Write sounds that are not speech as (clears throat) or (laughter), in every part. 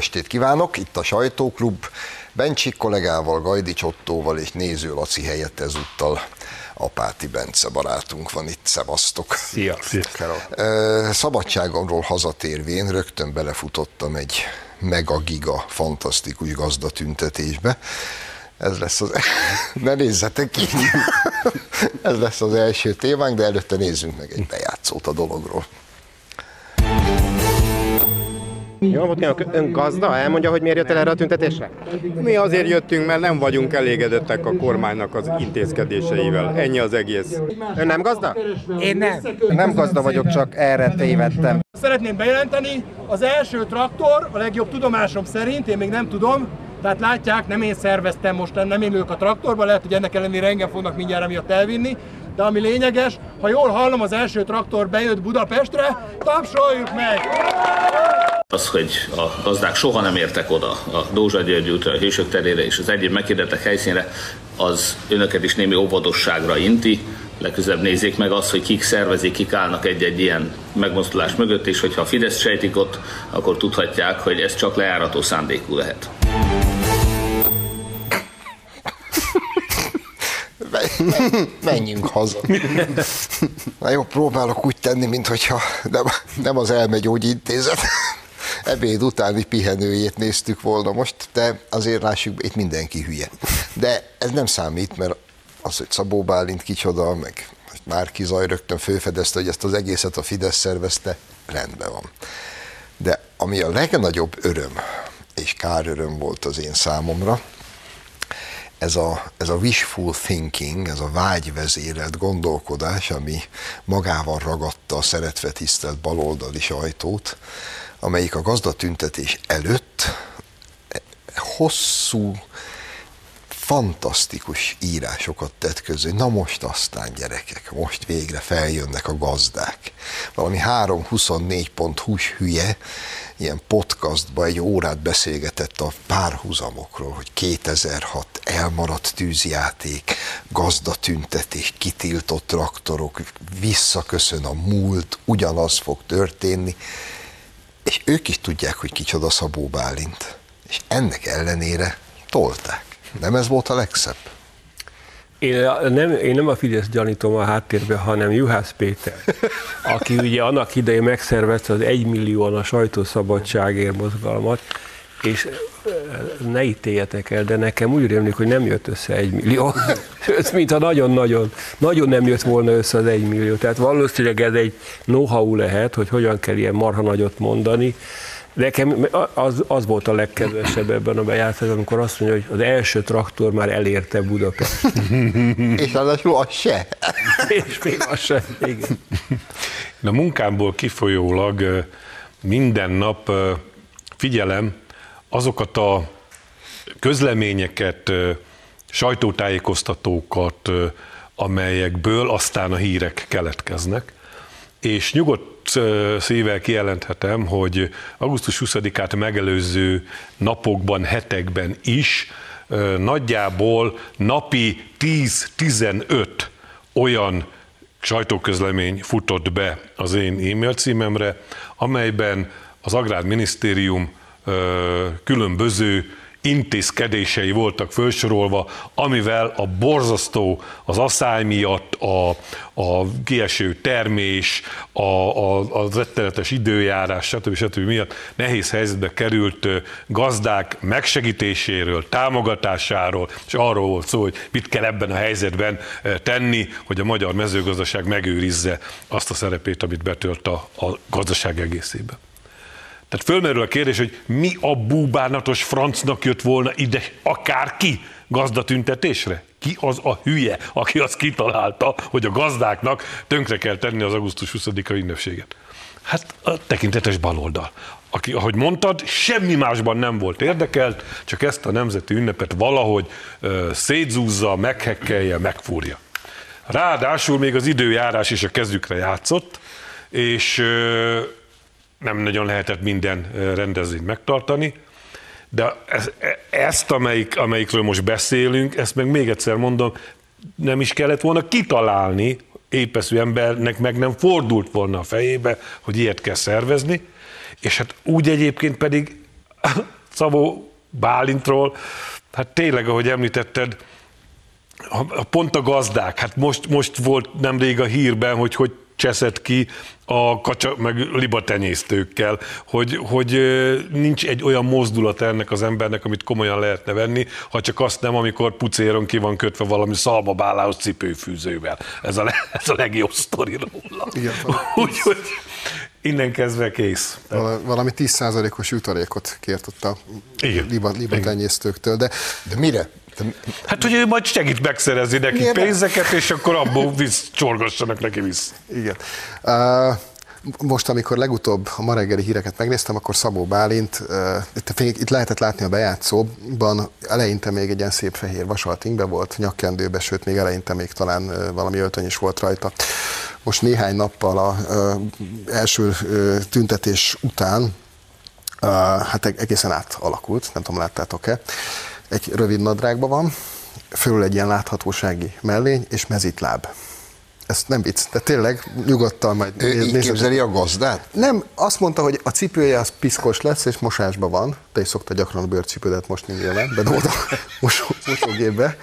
Estét kívánok, itt a Sajtóklub. Bencsik kollégával, Gajdi Csottóval és Néző Laci helyett ezúttal Apáti Bence barátunk van itt, szevasztok. Szia. Szabadságomról hazatérvén rögtön belefutottam egy mega-giga fantasztikus gazdatüntetésbe. Ez lesz az... (laughs) ne nézzetek ki! (laughs) Ez lesz az első témánk, de előtte nézzünk meg egy bejátszót a dologról. Jó, volt ön gazda? Elmondja, hogy miért jött el erre a tüntetésre? Mi azért jöttünk, mert nem vagyunk elégedettek a kormánynak az intézkedéseivel. Ennyi az egész. Ön nem gazda? Én nem. Nem gazda vagyok, csak erre tévedtem. Szeretném bejelenteni, az első traktor, a legjobb tudomásom szerint, én még nem tudom, tehát látják, nem én szerveztem most, nem én ülök a traktorban, lehet, hogy ennek ellenére engem fognak mindjárt emiatt elvinni, de ami lényeges, ha jól hallom, az első traktor bejött Budapestre, tapsoljuk meg! Az, hogy a gazdák soha nem értek oda a Dózsa György útra, a Hősök terére és az egyéb meghirdettek helyszínre, az önöket is némi óvatosságra inti. Legközelebb nézzék meg azt, hogy kik szervezik, kik állnak egy-egy ilyen megmozdulás mögött, és hogyha a Fidesz sejtik ott, akkor tudhatják, hogy ez csak lejárató szándékú lehet. (laughs) Menjünk haza. (laughs) Na jó, próbálok úgy tenni, mintha nem, nem az elmegyógyintézet ebéd utáni pihenőjét néztük volna most, de azért lássuk, itt mindenki hülye. De ez nem számít, mert az, hogy Szabó Bálint kicsoda, meg Márki Zaj rögtön főfedezte, hogy ezt az egészet a Fidesz szervezte, rendben van. De ami a legnagyobb öröm, és kár öröm volt az én számomra, ez a, ez a wishful thinking, ez a vágyvezérelt gondolkodás, ami magával ragadta a szeretve tisztelt baloldali sajtót, amelyik a gazdatüntetés előtt hosszú, fantasztikus írásokat tett közé. Na most aztán gyerekek, most végre feljönnek a gazdák. Valami 324.hu-s hülye ilyen podcastba egy órát beszélgetett a párhuzamokról, hogy 2006 elmaradt tűzjáték, gazdatüntetés, kitiltott traktorok, visszaköszön a múlt, ugyanaz fog történni, és ők is tudják, hogy kicsoda Szabó Bálint. És ennek ellenére tolták. Nem ez volt a legszebb? Én nem, én nem a Fidesz gyanítom a háttérbe, hanem Juhász Péter, aki ugye annak idején megszervezte az egymillióan a sajtószabadságért mozgalmat, és ne ítéljetek el, de nekem úgy rémlik, hogy nem jött össze egy millió. (laughs) Ez mintha nagyon-nagyon, nagyon nem jött volna össze az egy millió. Tehát valószínűleg ez egy know-how lehet, hogy hogyan kell ilyen marha nagyot mondani, Nekem az, az volt a legkedvesebb ebben a bejátszásban, amikor azt mondja, hogy az első traktor már elérte Budapest. (laughs) És ráadásul az se. (laughs) És még az se, igen. A munkámból kifolyólag minden nap figyelem azokat a közleményeket, sajtótájékoztatókat, amelyekből aztán a hírek keletkeznek, és nyugodt szívvel kijelenthetem, hogy augusztus 20-át megelőző napokban, hetekben is nagyjából napi 10-15 olyan sajtóközlemény futott be az én e-mail címemre, amelyben az Agrárminisztérium különböző intézkedései voltak felsorolva, amivel a borzasztó, az asszály miatt, a, a kieső termés, a, a, az rettenetes időjárás, stb. stb. miatt nehéz helyzetbe került gazdák megsegítéséről, támogatásáról, és arról volt szó, hogy mit kell ebben a helyzetben tenni, hogy a magyar mezőgazdaság megőrizze azt a szerepét, amit betölt a, a gazdaság egészében. Tehát fölmerül a kérdés, hogy mi a búbánatos francnak jött volna ide akárki gazdatüntetésre? Ki az a hülye, aki azt kitalálta, hogy a gazdáknak tönkre kell tenni az augusztus 20-a ünnepséget? Hát a tekintetes baloldal aki, ahogy mondtad, semmi másban nem volt érdekelt, csak ezt a nemzeti ünnepet valahogy ö, szétzúzza, meghekkelje, megfúrja. Ráadásul még az időjárás is a kezükre játszott, és ö, nem nagyon lehetett minden rendezvényt megtartani, de ez, e, ezt, amelyik, amelyikről most beszélünk, ezt meg még egyszer mondom, nem is kellett volna kitalálni, épeszű embernek meg nem fordult volna a fejébe, hogy ilyet kell szervezni, és hát úgy egyébként pedig (laughs) Szabó Bálintról, hát tényleg, ahogy említetted, pont a gazdák, hát most, most volt nemrég a hírben, hogy hogy cseszett ki a kacsa, meg libatenyésztőkkel, hogy, hogy nincs egy olyan mozdulat ennek az embernek, amit komolyan lehetne venni, ha csak azt nem, amikor pucéron ki van kötve valami szalmabálához cipőfűzővel. Ez a, ez a legjobb sztori róla. Igen, (laughs) Úgyhogy innen kezdve kész. Valami 10%-os jutalékot kért ott a liba, libatenyésztőktől, de, de mire? Hát, hogy ő majd segít megszerezni neki Milyen pénzeket, és akkor abból visz, csorgassanak neki vissza. Igen. Uh, most, amikor legutóbb a ma reggeli híreket megnéztem, akkor Szabó Bálint, uh, itt lehetett látni a bejátszóban, eleinte még egy ilyen szép fehér vasaltingbe volt, nyakkendőbe, sőt, még eleinte még talán uh, valami öltöny is volt rajta. Most néhány nappal a uh, első uh, tüntetés után, uh, hát egészen átalakult, nem tudom, láttátok-e, egy rövid nadrágban van, fölül egy ilyen láthatósági mellény és mezitláb. Ez nem vicc, de tényleg nyugodtan majd Ő így képzeli a gazdát? Nem, azt mondta, hogy a cipője az piszkos lesz, és mosásban van. Te is szoktad gyakran a bőrcipődet most nyilván, bedobod a (laughs) mosó, mosógépbe.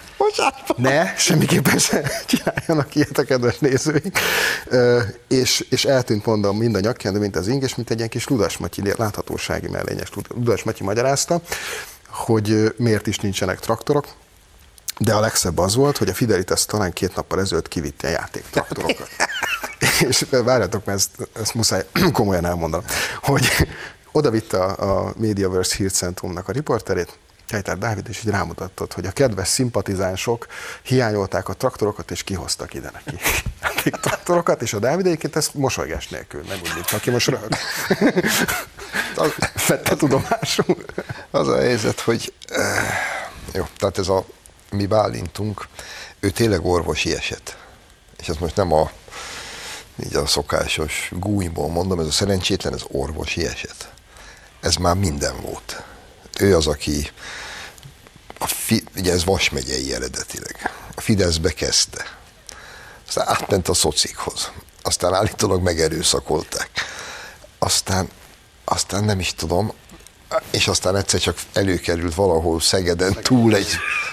Ne, semmiképpen se csináljanak ilyet a kedves nézőink. Ö, és, és eltűnt mondom mind a nyakkendő, mint az ing, és mint egy ilyen kis Ludas Matyi, láthatósági mellényes Ludas Matyi magyarázta hogy miért is nincsenek traktorok, de a legszebb az volt, hogy a Fidelitas talán két nappal ezelőtt kivitte a játéktraktorokat. (laughs) és várjatok, mert ezt, ezt muszáj (clears throat) komolyan elmondanom, hogy oda vitte a, a Mediaverse hírcentrumnak a riporterét, Kejtár Dávid, és így rámutatott, hogy a kedves szimpatizánsok hiányolták a traktorokat, és kihoztak ide neki (laughs) traktorokat, és a Dávid egyébként ezt mosolygás nélkül, nem úgy, mint aki most röhög. (laughs) Vette tudomásul. Az a helyzet, hogy eh, jó, tehát ez a mi Bálintunk, ő tényleg orvosi eset. És ez most nem a, így a szokásos gújból mondom, ez a szerencsétlen, ez orvosi eset. Ez már minden volt. Ő az, aki a fi, ugye ez Vas megyei eredetileg. A Fideszbe kezdte. Aztán átment a szocikhoz. Aztán állítólag megerőszakolták. Aztán, aztán nem is tudom, és aztán egyszer csak előkerült valahol Szegeden túl egy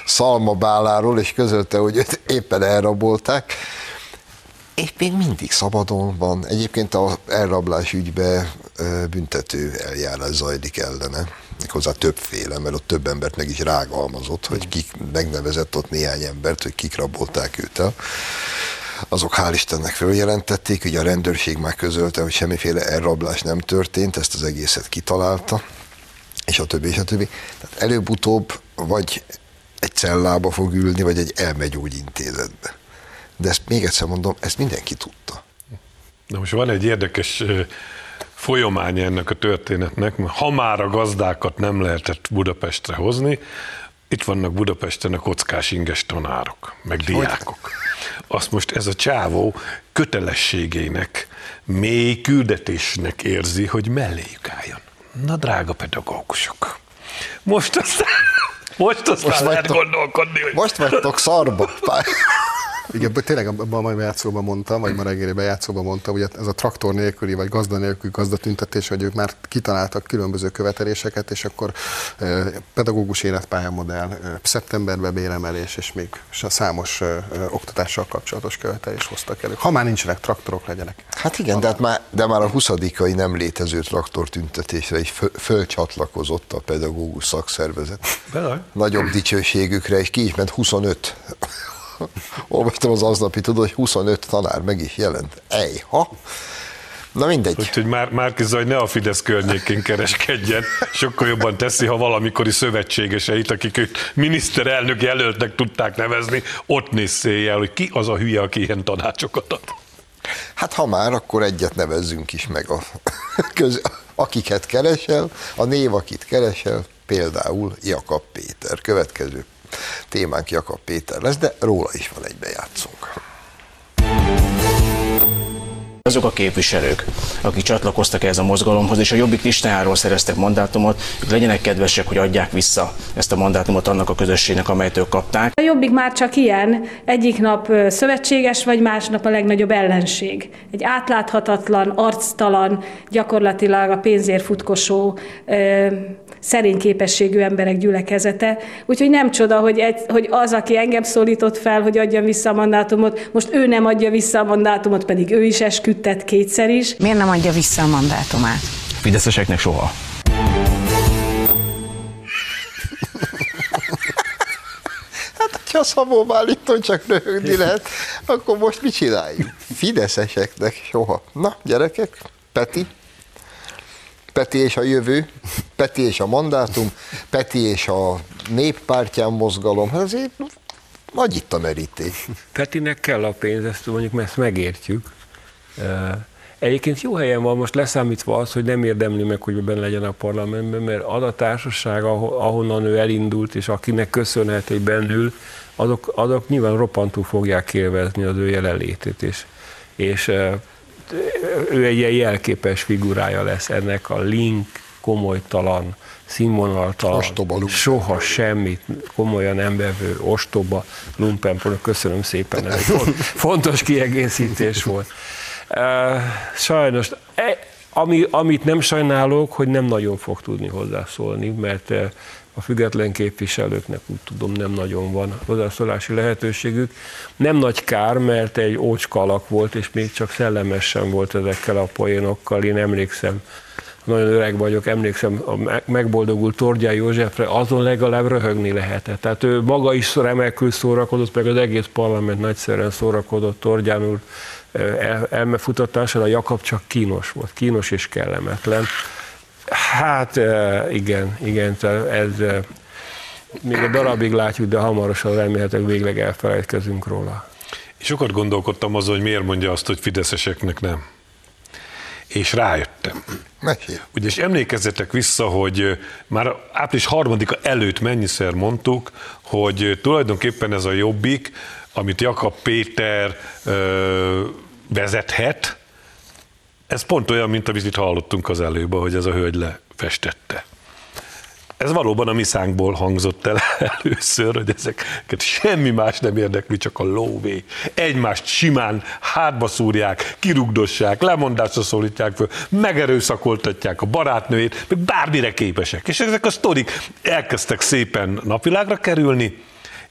szalmabáláról, és közölte, hogy őt éppen elrabolták. És még mindig szabadon van. Egyébként a elrablás ügybe büntető eljárás zajlik ellene. Méghozzá többféle, mert ott több embert meg is rágalmazott, hogy kik megnevezett ott néhány embert, hogy kik rabolták őt el azok hál' Istennek följelentették, ugye a rendőrség már közölte, hogy semmiféle elrablás nem történt, ezt az egészet kitalálta, és a többi, és a többi. Tehát előbb-utóbb vagy egy cellába fog ülni, vagy egy elmegyógyintézetbe. De ezt még egyszer mondom, ezt mindenki tudta. Na most van egy érdekes folyamánya ennek a történetnek, mert ha már a gazdákat nem lehetett Budapestre hozni, itt vannak Budapesten a kockás inges tanárok, meg diákok. Azt most ez a csávó kötelességének, mély küldetésnek érzi, hogy melléjük álljon. Na, drága pedagógusok, most aztán, most aztán most lehet vagytok, gondolkodni, hogy... Most vagytok szarba. Igen, tényleg abban a mai bejátszóban mondtam, vagy ma reggeli bejátszóban mondtam, hogy ez a traktor nélküli, vagy gazda nélküli gazdatüntetés, hogy ők már kitaláltak különböző követeléseket, és akkor pedagógus életpályamodell, szeptemberben béremelés, és még számos oktatással kapcsolatos követelés hoztak elő. Ha már nincsenek traktorok, legyenek. Hát igen, de, hát már, de már a 20 nem létező traktor tüntetésre is fölcsatlakozott a pedagógus szakszervezet. Belaj. Nagyobb dicsőségükre, és ki is ment 25 (laughs) olvastam az aznapi, tudod, hogy 25 tanár meg is jelent. ha? Na mindegy. Úgyhogy már, már Zaj ne a Fidesz környékén kereskedjen, sokkal jobban teszi, ha valamikori szövetségeseit, akik őt miniszterelnök jelöltnek tudták nevezni, ott néz hogy ki az a hülye, aki ilyen tanácsokat ad. Hát ha már, akkor egyet nevezzünk is meg, a (laughs) köz, akiket keresel, a név, akit keresel, például Jakab Péter. Következő témánk Jakab Péter lesz, de róla is van egy bejátszónk. Azok a képviselők, akik csatlakoztak ehhez a mozgalomhoz, és a Jobbik listájáról szereztek mandátumot, ők legyenek kedvesek, hogy adják vissza ezt a mandátumot annak a közösségnek, amelytől kapták. A Jobbik már csak ilyen, egyik nap szövetséges, vagy másnap a legnagyobb ellenség. Egy átláthatatlan, arctalan, gyakorlatilag a pénzért futkosó szerény képességű emberek gyülekezete. Úgyhogy nem csoda, hogy, egy, hogy az, aki engem szólított fel, hogy adjam vissza a mandátumot, most ő nem adja vissza a mandátumot, pedig ő is esküdtet kétszer is. Miért nem adja vissza a mandátumát? Fideszeseknek soha. (laughs) Hát, ha Szabó Bálinton csak röhögni lehet, akkor most mit csináljuk? Fideszeseknek soha. Na, gyerekek, Peti, Peti és a jövő, Peti és a mandátum, Peti és a néppártyán mozgalom, hát azért nagy itt a merítés. Petinek kell a pénz, ezt mondjuk ezt megértjük. Egyébként jó helyen van most leszámítva az, hogy nem érdemli meg, hogy benne legyen a parlamentben, mert az a társaság, ahonnan ő elindult, és akinek köszönhet, hogy bennül, azok, azok nyilván roppantú fogják élvezni az ő jelenlétét, és, és ő egy ilyen jelképes figurája lesz ennek a link, komolytalan, színvonaltalan, ostoba soha semmit komolyan nem vevő, ostoba lumpenpolok. Köszönöm szépen, ez (laughs) egy fontos kiegészítés volt. Sajnos, e, ami, amit nem sajnálok, hogy nem nagyon fog tudni hozzászólni, mert a független képviselőknek úgy tudom nem nagyon van hozzászólási lehetőségük. Nem nagy kár, mert egy ócska alak volt, és még csak szellemes sem volt ezekkel a poénokkal. Én emlékszem, nagyon öreg vagyok, emlékszem a megboldogult Tordján Józsefre, azon legalább röhögni lehetett. Tehát ő maga is remekül szórakozott, meg az egész parlament nagyszerűen szórakozott Tordján úr elmefutatással, a Jakab csak kínos volt, kínos és kellemetlen. Hát igen, igen, ez még a darabig látjuk, de hamarosan remélhetőleg végleg elfelejtkezünk róla. És sokat gondolkodtam azon, hogy miért mondja azt, hogy fideszeseknek nem. És rájöttem. Mesélj. Ugye, és emlékezzetek vissza, hogy már április harmadika előtt mennyiszer mondtuk, hogy tulajdonképpen ez a jobbik, amit Jakab Péter ö, vezethet, ez pont olyan, mint amit itt hallottunk az előbb, hogy ez a hölgy lefestette. Ez valóban a mi szánkból hangzott el (laughs) először, hogy ezeket semmi más nem érdekli, csak a lóvé. Egymást simán hátba szúrják, kirugdossák, lemondásra szólítják föl, megerőszakoltatják a barátnőjét, meg bármire képesek. És ezek a sztorik elkezdtek szépen napvilágra kerülni,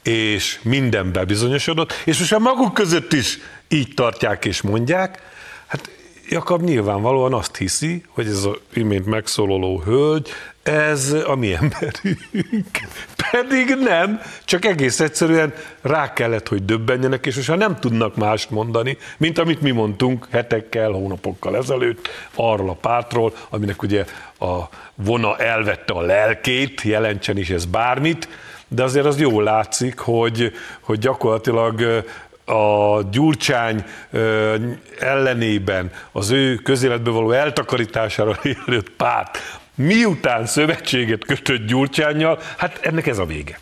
és minden bebizonyosodott, és most már maguk között is így tartják és mondják, hát Jakab nyilvánvalóan azt hiszi, hogy ez az imént megszólaló hölgy, ez a mi emberünk. (laughs) Pedig nem, csak egész egyszerűen rá kellett, hogy döbbenjenek, és most nem tudnak mást mondani, mint amit mi mondtunk hetekkel, hónapokkal ezelőtt arról a pártról, aminek ugye a vona elvette a lelkét, jelentsen is ez bármit, de azért az jól látszik, hogy, hogy gyakorlatilag a Gyurcsány ellenében az ő közéletbe való eltakarítására (laughs) érült párt, miután szövetséget kötött Gyurcsányjal, hát ennek ez a vége.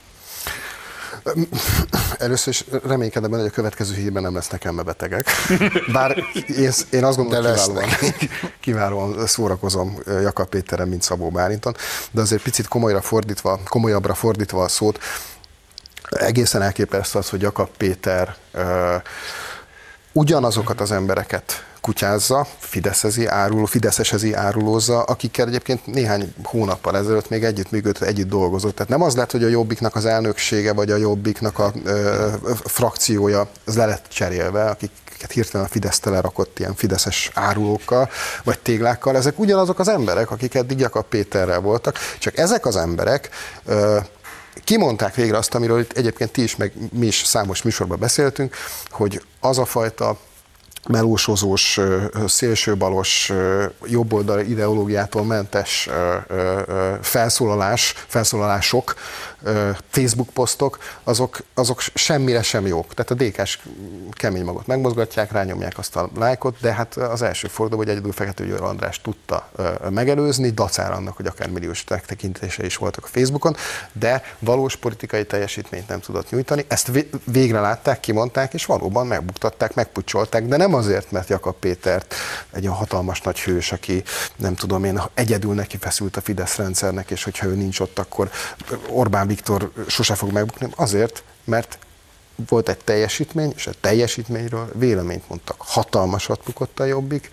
Először is reménykedem benne, hogy a következő hírben nem lesznek elmebetegek. Bár én, én azt gondolom, hogy kiválóan, kiválóan szórakozom Jakab Péterem, mint Szabó Bálinton, de azért picit komolyra fordítva, komolyabbra fordítva a szót, egészen elképesztő az, hogy Jakab Péter uh, ugyanazokat az embereket kutyázza, fideszezi, áruló, fideszesezi, árulózza, akikkel egyébként néhány hónappal ezelőtt még együtt működött, együtt dolgozott. Tehát nem az lett, hogy a Jobbiknak az elnöksége, vagy a Jobbiknak a ö, frakciója az le lett cserélve, akiket hirtelen a Fidesz telerakott ilyen fideszes árulókkal, vagy téglákkal. Ezek ugyanazok az emberek, akik eddig Jakab Péterrel voltak, csak ezek az emberek ö, kimondták végre azt, amiről itt egyébként ti is, meg mi is számos műsorban beszéltünk, hogy az a fajta melósozós, szélsőbalos, jobboldali ideológiától mentes felszólalás, felszólalások, Facebook posztok, azok, azok semmire sem jók. Tehát a DK-s kemény magot megmozgatják, rányomják azt a lájkot, de hát az első forduló, hogy egyedül Fekete Győr András tudta megelőzni, dacára annak, hogy akár milliós tekintése is voltak a Facebookon, de valós politikai teljesítményt nem tudott nyújtani. Ezt végre látták, kimondták, és valóban megbuktatták, megpucsolták, de nem azért, mert Jakab Pétert egy olyan hatalmas nagy hős, aki nem tudom én, egyedül neki feszült a Fidesz rendszernek, és hogyha ő nincs ott, akkor Orbán Viktor sose fog megbukni, azért, mert volt egy teljesítmény, és a teljesítményről véleményt mondtak. Hatalmasat bukott a jobbik,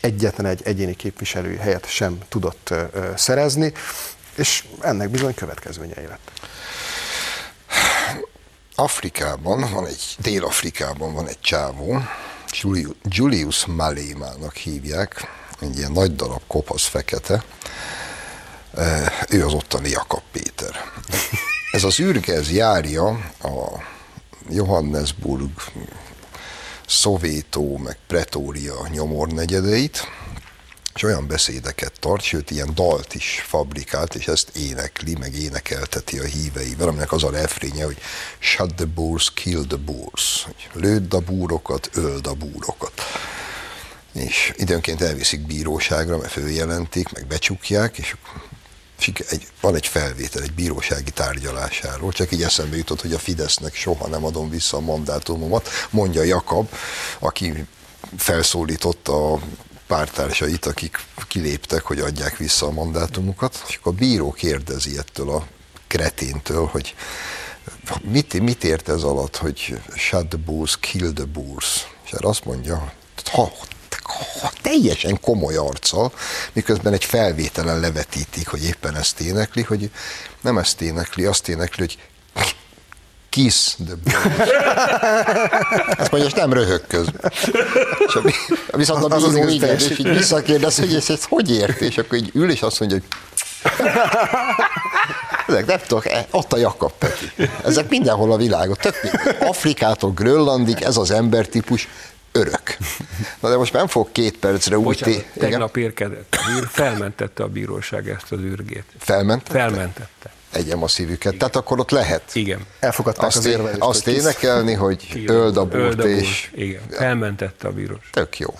egyetlen egy egyéni képviselői helyet sem tudott szerezni, és ennek bizony következményei lett. Afrikában van egy, Dél-Afrikában van egy csávó, Julius, Malémának hívják, egy ilyen nagy darab kopasz fekete, ő az ottani Jakab Péter. Ez az űrge, járja a Johannesburg, Szovétó, meg Pretória nyomornegyedeit, és olyan beszédeket tart, sőt, ilyen dalt is fabrikált, és ezt énekli, meg énekelteti a híveivel, aminek az a refrénye, hogy shut the bulls, kill the bulls, hogy lőd a búrokat, öld a búrokat. És időnként elviszik bíróságra, mert följelentik, meg becsukják, és egy, van egy felvétel egy bírósági tárgyalásáról, csak így eszembe jutott, hogy a Fidesznek soha nem adom vissza a mandátumomat, mondja Jakab, aki felszólította a pártársait, akik kiléptek, hogy adják vissza a mandátumukat, és akkor a bíró kérdezi ettől a kreténtől, hogy mit, mit ért ez alatt, hogy shut the bulls, kill the bulls, és erre azt mondja, ha teljesen komoly arccal, miközben egy felvételen levetítik, hogy éppen ezt énekli, hogy nem ezt énekli, azt énekli, hogy kiss the Ezt mondja, és nem röhög közben. És a, viszont a bíró az igen, és így visszakérdez, hogy ezt, ezt hogy ért, és akkor így ül, és azt mondja, hogy ezek nem tudok, e, ott a Jakab Peti. Ezek mindenhol a világon. Tök Afrikától Grönlandig ez az embertípus örök. Na de most nem fog két percre úgy... Bocsánat, tegnap érkezett felmentette a bíróság ezt az űrgét. Felmentette? Felmentette. Egyem a szívüket. Tehát akkor ott lehet. Igen. Elfogadták azt az érvelést. Azt énekelni, hogy Igen. öld a búrt, és... Igen, felmentette a bíróság. Tök jó.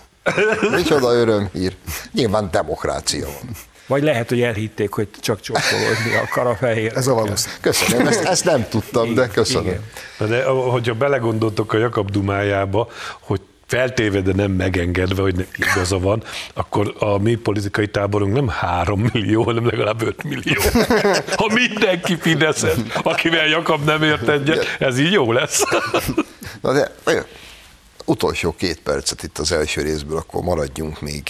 Micsoda örömhír. Nyilván demokrácia van. Vagy lehet, hogy elhitték, hogy csak csókolódni akar a fehér. Ez a valószínű. Köszönöm, ezt, ezt nem tudtam, Igen. de köszönöm. Igen. De hogyha belegondoltok a Jakab dumájába, hogy feltéve, de nem megengedve, hogy neki igaza van, akkor a mi politikai táborunk nem három millió, hanem legalább 5 millió. Ha mindenki Fideszes, akivel Jakab nem ért egyet, ez így jó lesz. Na de utolsó két percet itt az első részből, akkor maradjunk még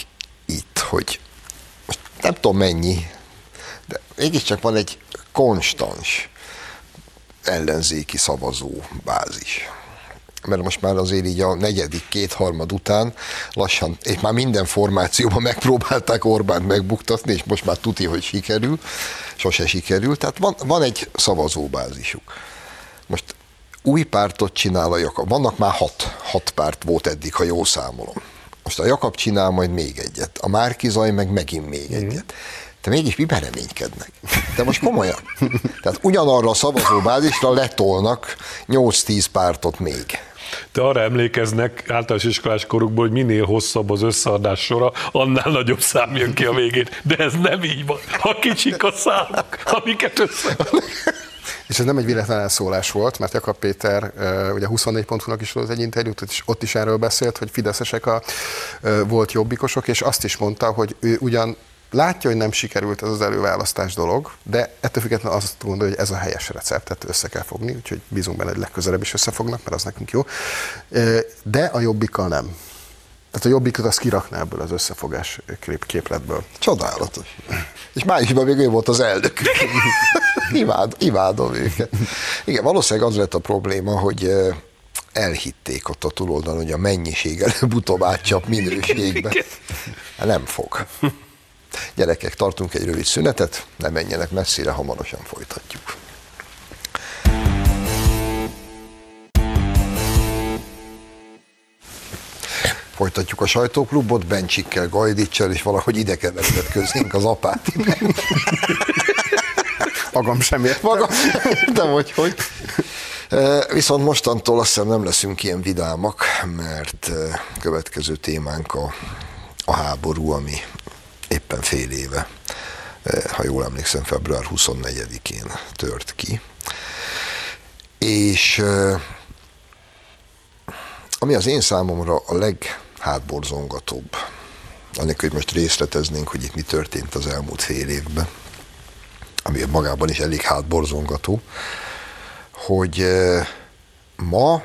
itt, hogy nem tudom mennyi, de mégiscsak van egy konstans ellenzéki szavazó bázis mert most már azért így a negyedik kétharmad után lassan, és már minden formációban megpróbálták Orbánt megbuktatni, és most már tuti, hogy sikerül, sose sikerül, tehát van, van egy szavazóbázisuk. Most új pártot csinál a Jakab. Vannak már hat, hat párt volt eddig, ha jól számolom. Most a Jakab csinál majd még egyet, a Márkizaj meg megint még mm. egyet. De mégis miben reménykednek? De most komolyan. Tehát ugyanarra a szavazóbázisra letolnak 8-10 pártot még. De arra emlékeznek általános iskolás korukból, hogy minél hosszabb az összeadás sora, annál nagyobb szám jön ki a végén. De ez nem így van. Ha kicsik a számok, amiket össze... És ez nem egy véletlen elszólás volt, mert Jakab Péter ugye 24 pontúnak is volt egy interjút, és ott is erről beszélt, hogy fideszesek a, volt jobbikosok, és azt is mondta, hogy ő ugyan látja, hogy nem sikerült ez az előválasztás dolog, de ettől függetlenül azt gondolja, hogy ez a helyes receptet össze kell fogni, úgyhogy bízunk benne, hogy legközelebb is összefognak, mert az nekünk jó. De a jobbikkal nem. Tehát a jobbikot azt kirakná ebből az összefogás kép képletből. Csodálatos. És májusban még ő volt az elnök. (laughs) Imád, imádom őket. Igen, valószínűleg az lett a probléma, hogy elhitték ott a túloldalon, hogy a mennyiség előbb-utóbb átcsap minőségbe. Nem fog. Gyerekek, tartunk egy rövid szünetet, ne menjenek messzire, hamarosan folytatjuk. Folytatjuk a sajtóklubot, Bencsikkel, Gajdicsel, és valahogy ide keveredett közénk az apát. Magam sem ért. Magam de hogy, hogy. Viszont mostantól azt hiszem nem leszünk ilyen vidámak, mert következő témánk a, a háború, ami éppen fél éve, eh, ha jól emlékszem, február 24-én tört ki. És eh, ami az én számomra a leghátborzongatóbb, anélkül, hogy most részleteznénk, hogy itt mi történt az elmúlt fél évben, ami magában is elég hátborzongató, hogy eh, ma,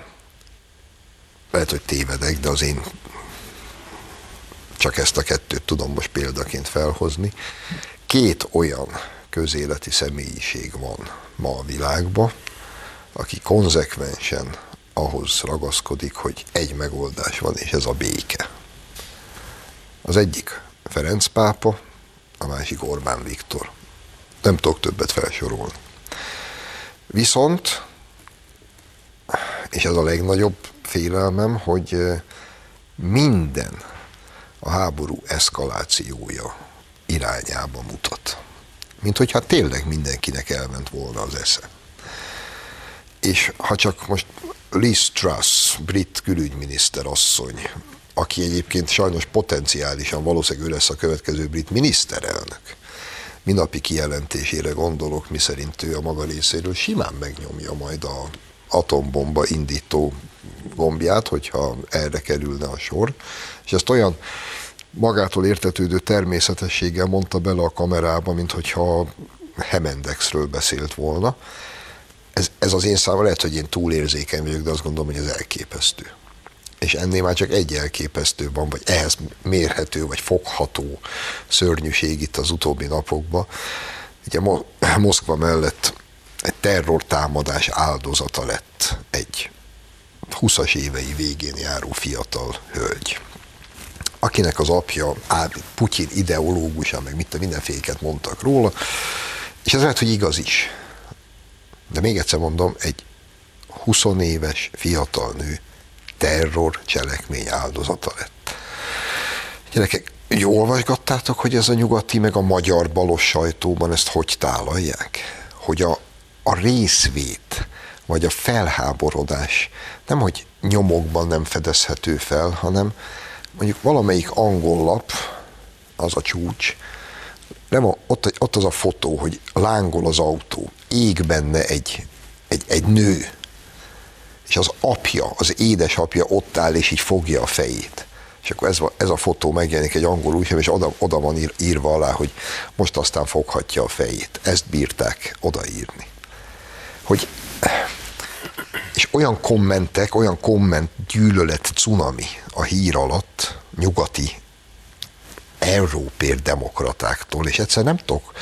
lehet, hogy tévedek, de az én csak ezt a kettőt tudom most példaként felhozni. Két olyan közéleti személyiség van ma a világban, aki konzekvensen ahhoz ragaszkodik, hogy egy megoldás van, és ez a béke. Az egyik Ferenc pápa, a másik Orbán Viktor. Nem tudok többet felsorolni. Viszont, és ez a legnagyobb félelmem, hogy minden a háború eszkalációja irányába mutat. Mint hogyha tényleg mindenkinek elment volna az esze. És ha csak most Liz Truss, brit külügyminiszter asszony, aki egyébként sajnos potenciálisan valószínűleg ő lesz a következő brit miniszterelnök, minapi kijelentésére gondolok, miszerint ő a maga részéről simán megnyomja majd a atombomba indító gombját, hogyha erre kerülne a sor. És ezt olyan magától értetődő természetességgel mondta bele a kamerába, mint hogyha Hemendexről beszélt volna. Ez, ez az én számomra lehet, hogy én túlérzékeny vagyok, de azt gondolom, hogy ez elképesztő. És ennél már csak egy elképesztő van, vagy ehhez mérhető, vagy fogható szörnyűség itt az utóbbi napokban. Ugye Moszkva mellett egy terrortámadás áldozata lett egy 20-as évei végén járó fiatal hölgy akinek az apja Putyin ideológusa, meg mit mindenféket mondtak róla, és ez lehet, hogy igaz is. De még egyszer mondom, egy 20 éves fiatal nő terror cselekmény áldozata lett. Gyerekek, jól olvasgattátok, hogy ez a nyugati meg a magyar balos sajtóban ezt hogy tálalják? Hogy a, a részvét, vagy a felháborodás nem, hogy nyomokban nem fedezhető fel, hanem mondjuk valamelyik angol lap, az a csúcs, nem a, ott, ott az a fotó, hogy lángol az autó, ég benne egy, egy, egy nő, és az apja, az édesapja ott áll, és így fogja a fejét. És akkor ez, ez a fotó megjelenik egy angol újság, és oda, oda van ír, írva alá, hogy most aztán foghatja a fejét. Ezt bírták odaírni. Hogy és olyan kommentek, olyan komment gyűlölet cunami a hír alatt, nyugati európér demokratáktól, és egyszer nem tudok,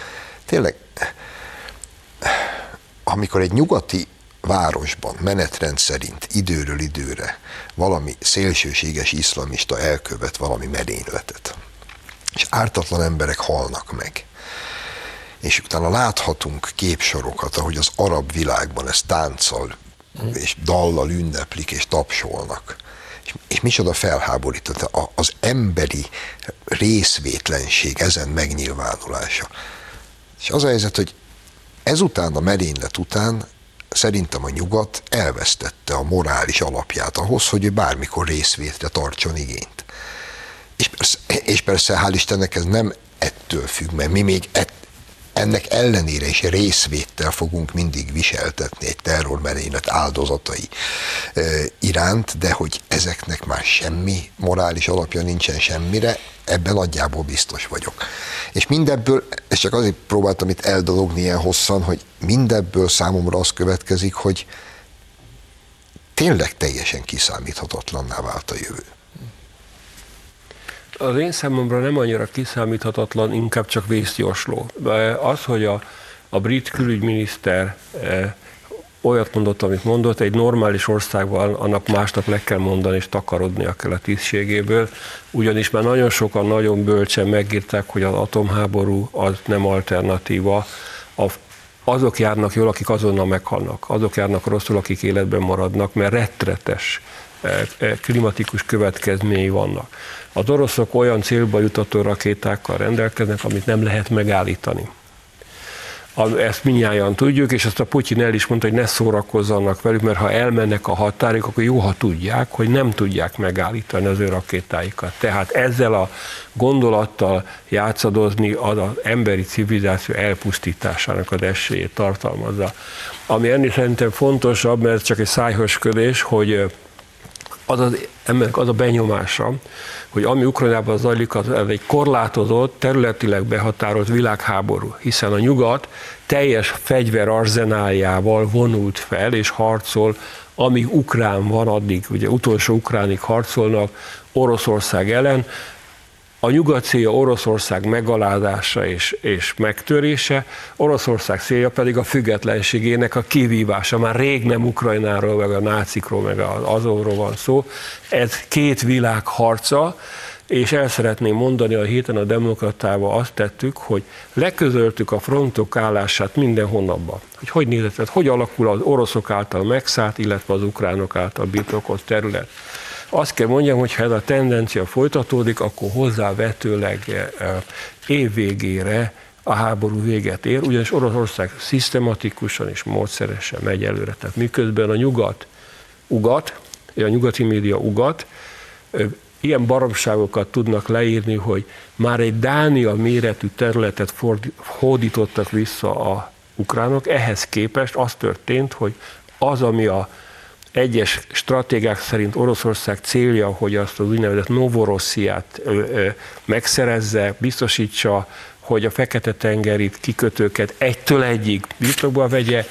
tényleg, amikor egy nyugati városban menetrend szerint időről időre valami szélsőséges iszlamista elkövet valami merényletet, és ártatlan emberek halnak meg, és utána láthatunk képsorokat, ahogy az arab világban ez tánccal és dallal ünneplik és tapsolnak. És, és micsoda felháborított az emberi részvétlenség ezen megnyilvánulása. És az a helyzet, hogy ezután a merénylet után szerintem a nyugat elvesztette a morális alapját ahhoz, hogy ő bármikor részvétre tartson igényt. És persze, és persze hál' Istennek ez nem ettől függ, mert mi még ett, ennek ellenére is részvéttel fogunk mindig viseltetni egy terrormerénylet áldozatai iránt, de hogy ezeknek már semmi morális alapja nincsen semmire, ebben nagyjából biztos vagyok. És mindebből, és csak azért próbáltam itt eldologni ilyen hosszan, hogy mindebből számomra az következik, hogy tényleg teljesen kiszámíthatatlanná vált a jövő az én számomra nem annyira kiszámíthatatlan, inkább csak vészjósló. Az, hogy a, a brit külügyminiszter e, olyat mondott, amit mondott, egy normális országban annak másnap le kell mondani, és takarodnia kell a tisztségéből, ugyanis már nagyon sokan nagyon bölcsen megírták, hogy az atomháború az nem alternatíva, a, azok járnak jól, akik azonnal meghalnak, azok járnak rosszul, akik életben maradnak, mert rettetes e, e, klimatikus következményei vannak. Az oroszok olyan célba jutató rakétákkal rendelkeznek, amit nem lehet megállítani. Ezt minnyáján tudjuk, és ezt a Putyin el is mondta, hogy ne szórakozzanak velük, mert ha elmennek a határig, akkor jó, ha tudják, hogy nem tudják megállítani az ő rakétáikat. Tehát ezzel a gondolattal játszadozni az az emberi civilizáció elpusztításának az esélyét tartalmazza. Ami ennél szerintem fontosabb, mert csak egy szájhösködés, hogy az, az embernek az a benyomása, hogy ami Ukrajnában zajlik, az egy korlátozott, területileg behatárolt világháború, hiszen a nyugat teljes fegyverarzenáljával vonult fel és harcol, amíg ukrán van, addig ugye utolsó ukránig harcolnak Oroszország ellen, a nyugat célja Oroszország megalázása és, és megtörése, Oroszország célja pedig a függetlenségének a kivívása. Már rég nem Ukrajnáról, meg a nácikról, meg az azonról van szó. Ez két világ harca, és el szeretném mondani, a héten a demokratával azt tettük, hogy leközöltük a frontok állását minden hónapban. Hogy hogy nézett, hogy alakul az oroszok által megszállt, illetve az ukránok által birtokolt terület. Azt kell mondjam, hogy ha ez a tendencia folytatódik, akkor hozzávetőleg eh, év végére a háború véget ér, ugyanis Oroszország szisztematikusan és módszeresen megy előre. Tehát miközben a nyugat ugat, a nyugati média ugat, ilyen baromságokat tudnak leírni, hogy már egy Dánia méretű területet hódítottak vissza a ukránok, ehhez képest az történt, hogy az, ami a egyes stratégák szerint Oroszország célja, hogy azt az úgynevezett Novorossziát megszerezze, biztosítsa, hogy a Fekete-tengeri kikötőket egytől egyig birtokba vegye,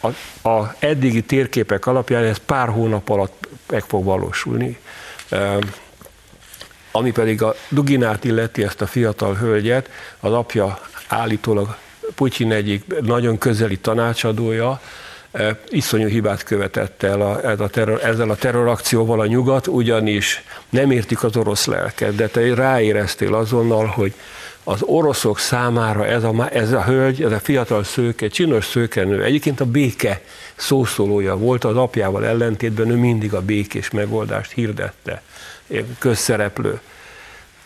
a, a eddigi térképek alapján ez pár hónap alatt meg fog valósulni. Ami pedig a Duginát illeti, ezt a fiatal hölgyet, az apja állítólag Putyin egyik nagyon közeli tanácsadója, iszonyú hibát követett el a, ez a terror, ezzel a terrorakcióval a nyugat, ugyanis nem értik az orosz lelket, de te ráéreztél azonnal, hogy az oroszok számára ez a, ez a hölgy, ez a fiatal szőke, csinos szőkenő, egyébként a béke szószólója volt, az apjával ellentétben ő mindig a békés megoldást hirdette, közszereplő.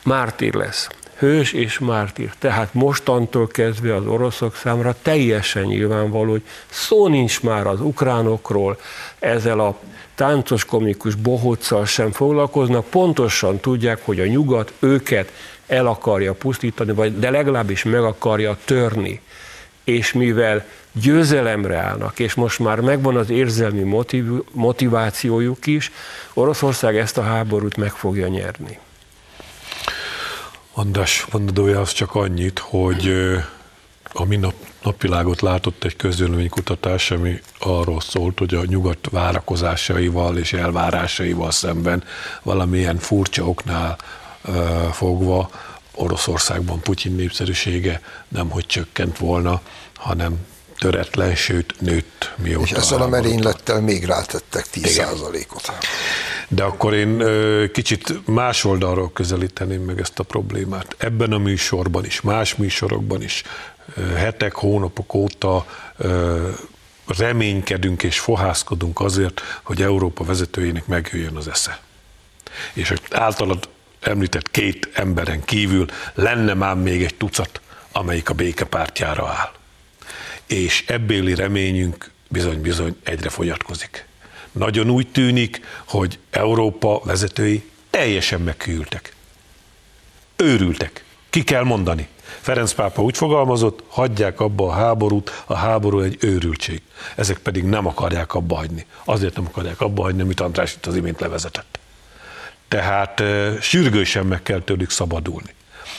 Mártír lesz hős és mártír. Tehát mostantól kezdve az oroszok számára teljesen nyilvánvaló, hogy szó nincs már az ukránokról, ezzel a táncos komikus bohóccal sem foglalkoznak, pontosan tudják, hogy a nyugat őket el akarja pusztítani, vagy de legalábbis meg akarja törni. És mivel győzelemre állnak, és most már megvan az érzelmi motiv, motivációjuk is, Oroszország ezt a háborút meg fogja nyerni. András mondadója az csak annyit, hogy a minap napvilágot látott egy közvéleménykutatás, ami arról szólt, hogy a nyugat várakozásaival és elvárásaival szemben valamilyen furcsa oknál fogva Oroszországban Putyin népszerűsége nem hogy csökkent volna, hanem töretlen, sőt nőtt mióta. És ezzel a merénylettel még rátettek 10%-ot. De akkor én kicsit más oldalról közelíteném meg ezt a problémát. Ebben a műsorban is, más műsorokban is, hetek, hónapok óta reménykedünk és fohászkodunk azért, hogy Európa vezetőjének megjöjjön az esze. És általad említett két emberen kívül lenne már még egy tucat, amelyik a békepártjára áll. És ebbéli reményünk bizony-bizony egyre fogyatkozik. Nagyon úgy tűnik, hogy Európa vezetői teljesen megküldtek. Őrültek. Ki kell mondani. Ferenc pápa úgy fogalmazott, hagyják abba a háborút, a háború egy őrültség. Ezek pedig nem akarják abba hagyni. Azért nem akarják abba hagyni, amit András itt az imént levezetett. Tehát sürgősen meg kell tőlük szabadulni.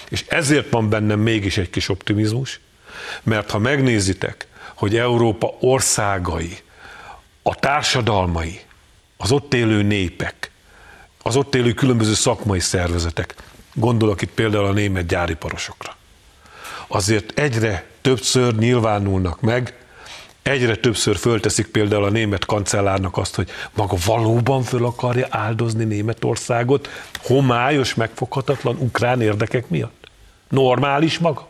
És ezért van bennem mégis egy kis optimizmus, mert ha megnézitek, hogy Európa országai, a társadalmai, az ott élő népek, az ott élő különböző szakmai szervezetek, gondolok itt például a német gyáriparosokra, azért egyre többször nyilvánulnak meg Egyre többször fölteszik például a német kancellárnak azt, hogy maga valóban föl akarja áldozni Németországot homályos, megfoghatatlan ukrán érdekek miatt. Normális maga?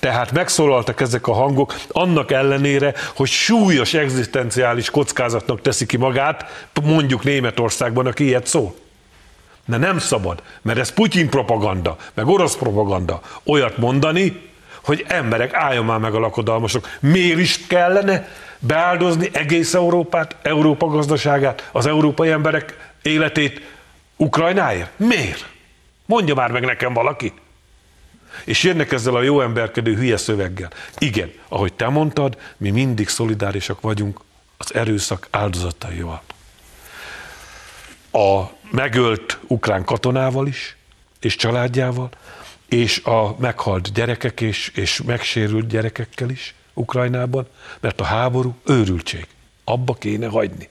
Tehát megszólaltak ezek a hangok, annak ellenére, hogy súlyos egzisztenciális kockázatnak teszi ki magát, mondjuk Németországban, aki ilyet szól. De nem szabad, mert ez Putyin propaganda, meg orosz propaganda olyat mondani, hogy emberek, álljon már meg a lakodalmasok. Miért is kellene beáldozni egész Európát, Európa gazdaságát, az európai emberek életét Ukrajnáért? Miért? Mondja már meg nekem valaki. És jönnek ezzel a jó emberkedő hülye szöveggel. Igen, ahogy te mondtad, mi mindig szolidárisak vagyunk az erőszak áldozataival. A megölt ukrán katonával is, és családjával, és a meghalt gyerekek és, és megsérült gyerekekkel is Ukrajnában, mert a háború őrültség. Abba kéne hagyni.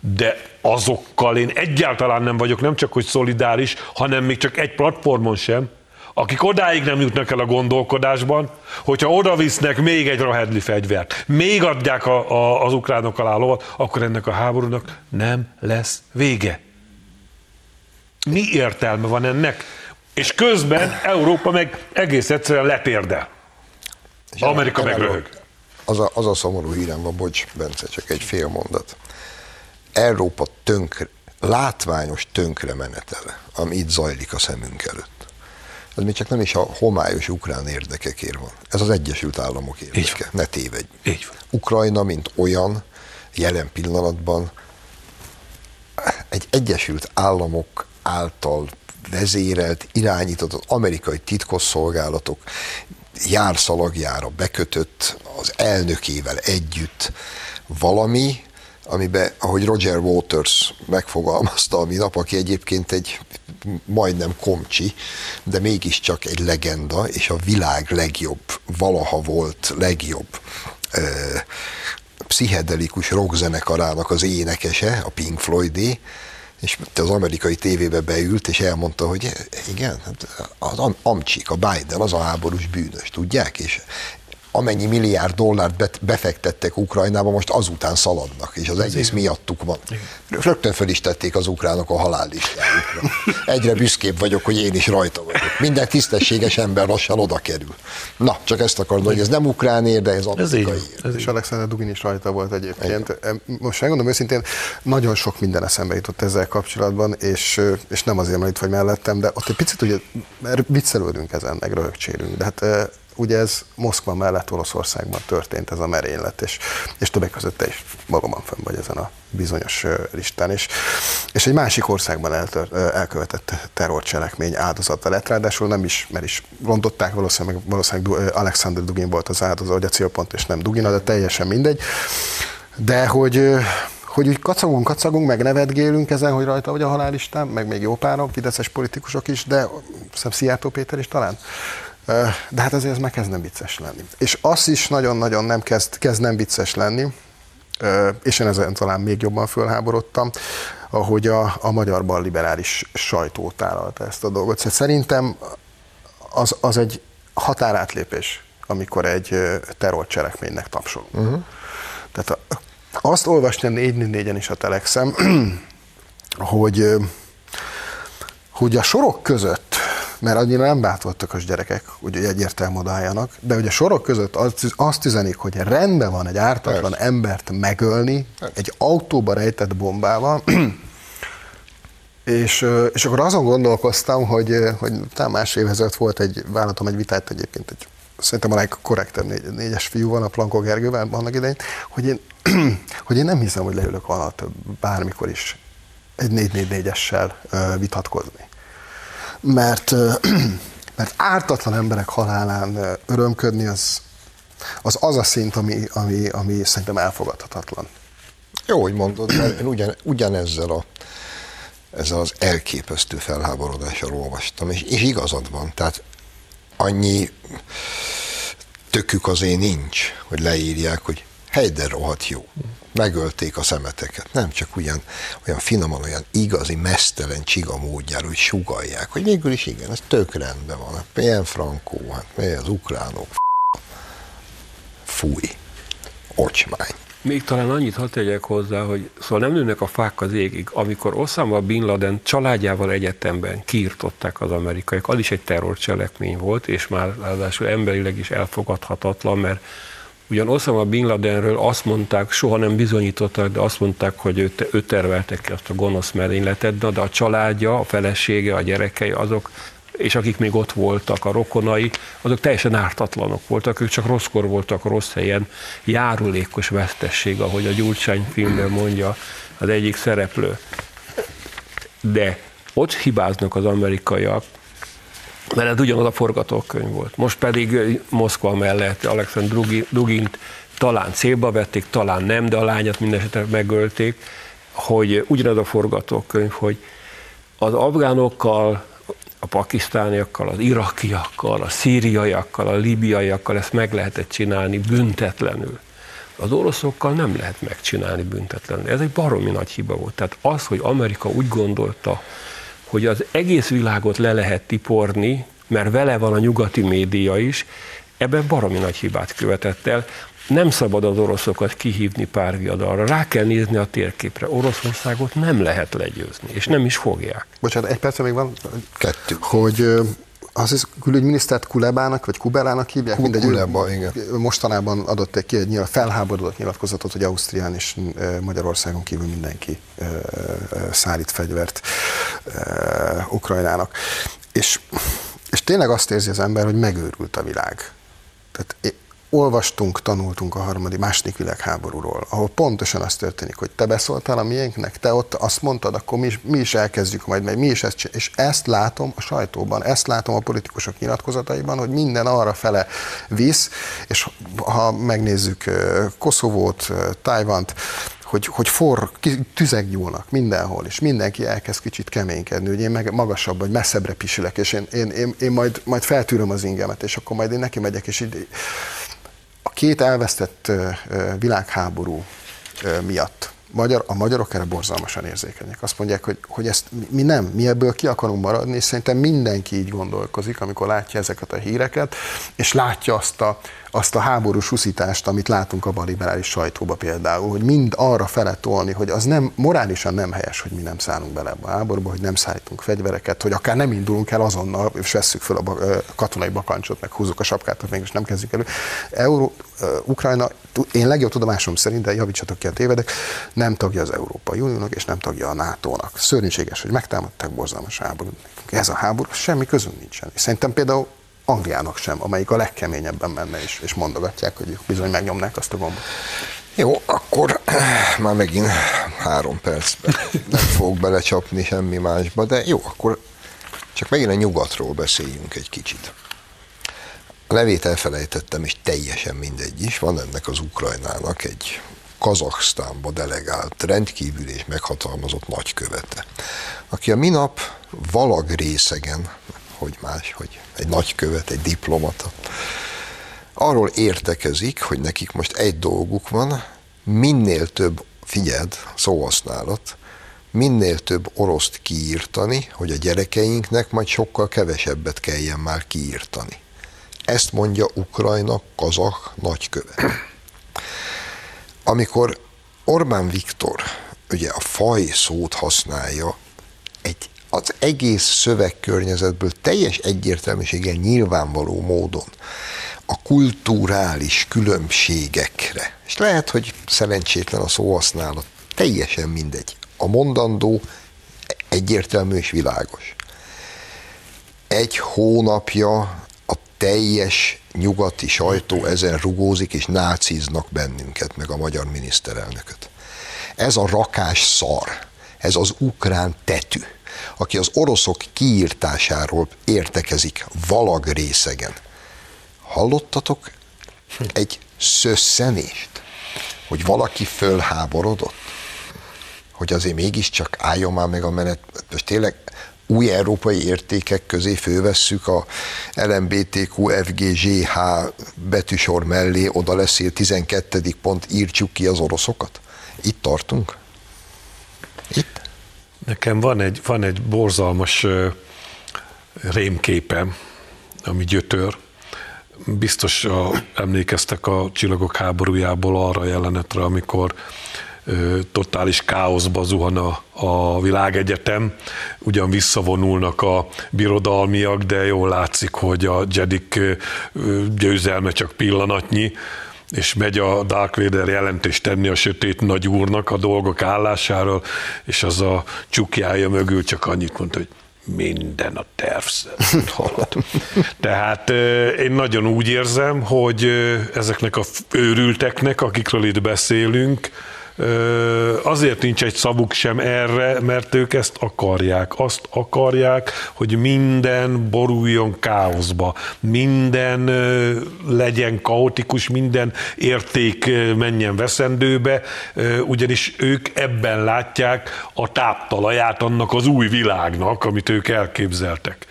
de azokkal én egyáltalán nem vagyok, nem csak hogy szolidáris, hanem még csak egy platformon sem, akik odáig nem jutnak el a gondolkodásban, hogyha oda visznek még egy rahedli fegyvert, még adják a, a, az ukránok alá lovat, akkor ennek a háborúnak nem lesz vége. Mi értelme van ennek? És közben Európa meg egész egyszerűen letérdel. Amerika meg röhög. Az a, az a szomorú hírem van, bocs, Bence, csak egy fél mondat. Európa tönkre, látványos tönkre menetele, ami itt zajlik a szemünk előtt. Ez még csak nem is a homályos ukrán érdekekért van. Ez az Egyesült Államok érdeke. Ne tévedj. Így van. Ukrajna, mint olyan, jelen pillanatban egy Egyesült Államok által vezérelt, irányított, az amerikai titkosszolgálatok járszalagjára bekötött az elnökével együtt valami, amiben, ahogy Roger Waters megfogalmazta a nap, aki egyébként egy majdnem komcsi, de mégiscsak egy legenda, és a világ legjobb, valaha volt legjobb ö, pszichedelikus rockzenekarának az énekese, a Pink Floydé, és az amerikai tévébe beült, és elmondta, hogy igen, hát az amcsik, a Biden, az a háborús bűnös, tudják? És amennyi milliárd dollárt befektettek Ukrajnába, most azután szaladnak, és az egész miattuk van. Rögtön föl is tették az ukránok a halállistájukra. Egyre büszkébb vagyok, hogy én is rajta vagyok. Minden tisztességes ember lassan oda kerül. Na, csak ezt akarom, hogy ez nem ukrán ér, de ez amerikai ér. Ez és Alexander Dugin is rajta volt egyébként. Egy. Most megmondom őszintén, nagyon sok minden eszembe jutott ezzel kapcsolatban, és, és nem azért, mert itt vagy mellettem, de ott egy picit ugye, mert viccelődünk ezen, meg röhögcsérünk, de hát ugye ez Moszkva mellett Oroszországban történt ez a merénylet, és, és többek között te is magamon fenn vagy ezen a bizonyos listán, és, és egy másik országban eltör, elkövetett terrorcselekmény áldozata lett, ráadásul nem is, mert is rontották, valószínűleg, valószínűleg Alexander Dugin volt az áldozat, vagy a célpont, és nem Dugin, de teljesen mindegy, de hogy hogy úgy kacagunk, kacagunk, meg nevetgélünk ezen, hogy rajta vagy a halálistán, meg még jó páran, fideszes politikusok is, de szerintem Szijjártó Péter is talán, de hát azért ez már kezd nem vicces lenni. És az is nagyon-nagyon nem kezd, kezd nem vicces lenni, és én ezen talán még jobban fölháborodtam, ahogy a, a magyar balliberális sajtó tálalta ezt a dolgot. Szóval szerintem az, az egy határátlépés, amikor egy terrorcselekménynek tapsolunk. Uh-huh. Tehát azt olvasni a 4 is a Telexem, (clears throat) hogy, hogy a sorok között mert annyira nem bátortak az gyerekek, hogy egyértelmű odaálljanak, de ugye sorok között azt, azt üzenik, hogy rendben van egy ártatlan Persze. embert megölni Persze. egy autóba rejtett bombával, (clears throat) és, és akkor azon gondolkoztam, hogy, hogy talán más év ezelőtt volt egy, vállalatom egy vitát egyébként egy szerintem a legkorrektebb négy, négyes fiú van a Plankó Gergővel annak idején, hogy én, (clears throat) hogy én nem hiszem, hogy leülök alatt bármikor is egy 4-4-4-essel vitatkozni mert, (clears throat) mert ártatlan emberek halálán örömködni az az, az a szint, ami, ami, ami szerintem elfogadhatatlan. Jó, hogy mondod, mert én ugyan, ugyanezzel a, ezzel az elképesztő felháborodással olvastam, és, és igazad van, tehát annyi tökük azért nincs, hogy leírják, hogy Heider rohadt jó megölték a szemeteket. Nem csak ugyan, olyan finoman, olyan igazi, mesztelen csiga módjára, hogy sugalják, hogy végül is igen, ez tök rendben van. Hát milyen frankó, hát mi az ukránok, fúj, ocsmány. Még talán annyit hadd tegyek hozzá, hogy szóval nem nőnek a fák az égig. Amikor Osama Bin Laden családjával egyetemben kiirtották az amerikaiak, az is egy terrorcselekmény volt, és már ráadásul emberileg is elfogadhatatlan, mert Ugyan Osama Bin Ladenről azt mondták, soha nem bizonyítottak, de azt mondták, hogy ő, ő tervelte ki azt a gonosz merényletet, de a családja, a felesége, a gyerekei, azok és akik még ott voltak, a rokonai, azok teljesen ártatlanok voltak, ők csak rosszkor voltak rossz helyen, járulékos vesztesség, ahogy a Gyurcsány filmben mondja az egyik szereplő. De ott hibáznak az amerikaiak, mert ez ugyanaz a forgatókönyv volt. Most pedig Moszkva mellett Alexander Dugint talán célba vették, talán nem, de a lányat mindenesetre megölték, hogy ugyanaz a forgatókönyv, hogy az afgánokkal, a pakisztániakkal, az irakiakkal, a szíriaiakkal, a libiaiakkal ezt meg lehetett csinálni büntetlenül. Az oroszokkal nem lehet megcsinálni büntetlenül. Ez egy baromi nagy hiba volt. Tehát az, hogy Amerika úgy gondolta, hogy az egész világot le lehet tiporni, mert vele van a nyugati média is, ebben baromi nagy hibát követett el. Nem szabad az oroszokat kihívni pár viadalra, rá kell nézni a térképre. Oroszországot nem lehet legyőzni, és nem is fogják. Bocsánat, egy perc még van? Kettő. Hogy az is külügyminisztert Kulebának, vagy Kubelának hívják? Ku- mindegy, Kuleba, igen. Mostanában adott egy ki egy nyilv, felháborodott nyilatkozatot, hogy Ausztrián és Magyarországon kívül mindenki szállít fegyvert Ukrajnának. És, és tényleg azt érzi az ember, hogy megőrült a világ. Tehát olvastunk, tanultunk a harmadik, második világháborúról, ahol pontosan az történik, hogy te beszóltál a miénknek, te ott azt mondtad, akkor mi is, mi is elkezdjük majd, mert mi is ezt. És ezt látom a sajtóban, ezt látom a politikusok nyilatkozataiban, hogy minden arra fele visz, és ha megnézzük Koszovót, ö, Tajvant, hogy, hogy forr, tüzek gyúlnak mindenhol, és mindenki elkezd kicsit keménykedni, hogy én meg magasabb vagy messzebbre pisilek, és én, én, én, én majd, majd feltűröm az ingemet, és akkor majd én neki megyek, és így két elvesztett világháború miatt magyar, a magyarok erre borzalmasan érzékenyek. Azt mondják, hogy, hogy ezt mi nem, mi ebből ki akarunk maradni, és szerintem mindenki így gondolkozik, amikor látja ezeket a híreket, és látja azt a, azt a háborús huszítást, amit látunk a liberális sajtóba például, hogy mind arra fele hogy az nem, morálisan nem helyes, hogy mi nem szállunk bele ebbe a háborúba, hogy nem szállítunk fegyvereket, hogy akár nem indulunk el azonnal, és vesszük fel a katonai bakancsot, meg húzzuk a sapkát, mégis nem kezdjük elő. Euró, Ukrajna, én legjobb tudomásom szerint, de javítsatok ki a tévedek, nem tagja az Európai Uniónak, és nem tagja a NATO-nak. Szörnyűséges, hogy megtámadták borzalmas háború. Ez a háború, semmi közünk nincsen. És szerintem például Angliának sem, amelyik a legkeményebben menne, és, és mondogatják, hogy ők bizony megnyomnák azt a gombot. Jó, akkor (clears throat) már megint három percben nem fogok belecsapni semmi másba, de jó, akkor csak megint a nyugatról beszéljünk egy kicsit. A nevét elfelejtettem, és teljesen mindegy is. Van ennek az Ukrajnának egy Kazaksztánba delegált rendkívül és meghatalmazott nagykövete, aki a minap valag részegen, hogy más, hogy egy nagykövet, egy diplomata, arról értekezik, hogy nekik most egy dolguk van, minél több, figyeld, szóhasználat, minél több oroszt kiírtani, hogy a gyerekeinknek majd sokkal kevesebbet kelljen már kiírtani. Ezt mondja Ukrajna kazak nagykövet. Amikor Orbán Viktor ugye a faj szót használja, egy, az egész szövegkörnyezetből teljes egyértelműséggel nyilvánvaló módon a kulturális különbségekre, és lehet, hogy szerencsétlen a szóhasználat, teljesen mindegy. A mondandó egyértelmű és világos. Egy hónapja a teljes nyugati sajtó ezen rugózik, és náciznak bennünket, meg a magyar miniszterelnököt. Ez a rakás szar, ez az ukrán tetű, aki az oroszok kiírtásáról értekezik valag részegen. Hallottatok egy szösszenést, hogy valaki fölháborodott? Hogy azért mégiscsak álljon már meg a menet, most tényleg új európai értékek közé fővesszük a LMBTQ, FGZH betűsor mellé, oda leszél 12. pont, írtsuk ki az oroszokat? Itt tartunk? Nekem van egy, van egy borzalmas rémképem, ami gyötör. Biztos a, emlékeztek a Csillagok háborújából arra jelenetre, amikor totális káoszba zuhan a, a világegyetem, ugyan visszavonulnak a birodalmiak, de jól látszik, hogy a Jedik győzelme csak pillanatnyi, és megy a Dark Vader jelentést tenni a sötét nagy úrnak a dolgok állásáról, és az a csukjája mögül csak annyit mondta, hogy minden a terv szerint (laughs) halad. Tehát én nagyon úgy érzem, hogy ezeknek a őrülteknek, akikről itt beszélünk, azért nincs egy szavuk sem erre, mert ők ezt akarják. Azt akarják, hogy minden boruljon káoszba, minden legyen kaotikus, minden érték menjen veszendőbe, ugyanis ők ebben látják a táptalaját annak az új világnak, amit ők elképzeltek.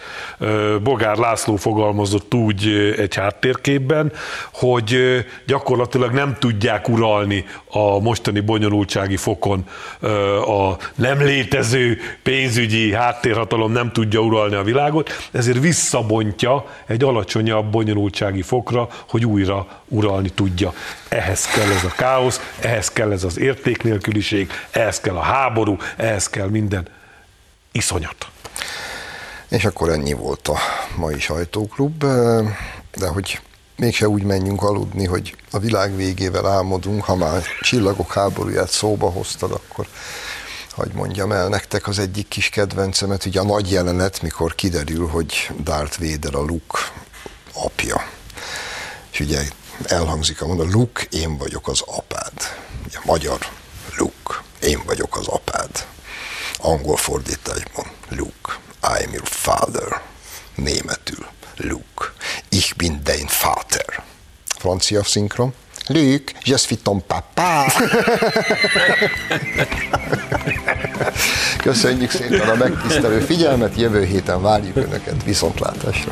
Bogár László fogalmazott úgy egy háttérképben, hogy gyakorlatilag nem tudják uralni a mostani bonyolultsági fokon a nem létező pénzügyi háttérhatalom nem tudja uralni a világot, ezért visszabontja egy alacsonyabb bonyolultsági fokra, hogy újra uralni tudja. Ehhez kell ez a káosz, ehhez kell ez az értéknélküliség, ehhez kell a háború, ehhez kell minden iszonyat. És akkor ennyi volt a mai sajtóklub, de hogy mégse úgy menjünk aludni, hogy a világ végével álmodunk, ha már csillagok háborúját szóba hoztad, akkor hogy mondjam el nektek az egyik kis kedvencemet, ugye a nagy jelenet, mikor kiderül, hogy Darth Vader a Luke apja. És ugye elhangzik a mondat, Luke, én vagyok az apád. Ugye magyar, Luke, én vagyok az apád. Angol fordításban, Luke, I am your father. Németül, Luke, ich bin dein Vater. Francia szinkron, Luke, je suis ton papa. (laughs) Köszönjük szépen a megtisztelő figyelmet, jövő héten várjuk Önöket viszontlátásra.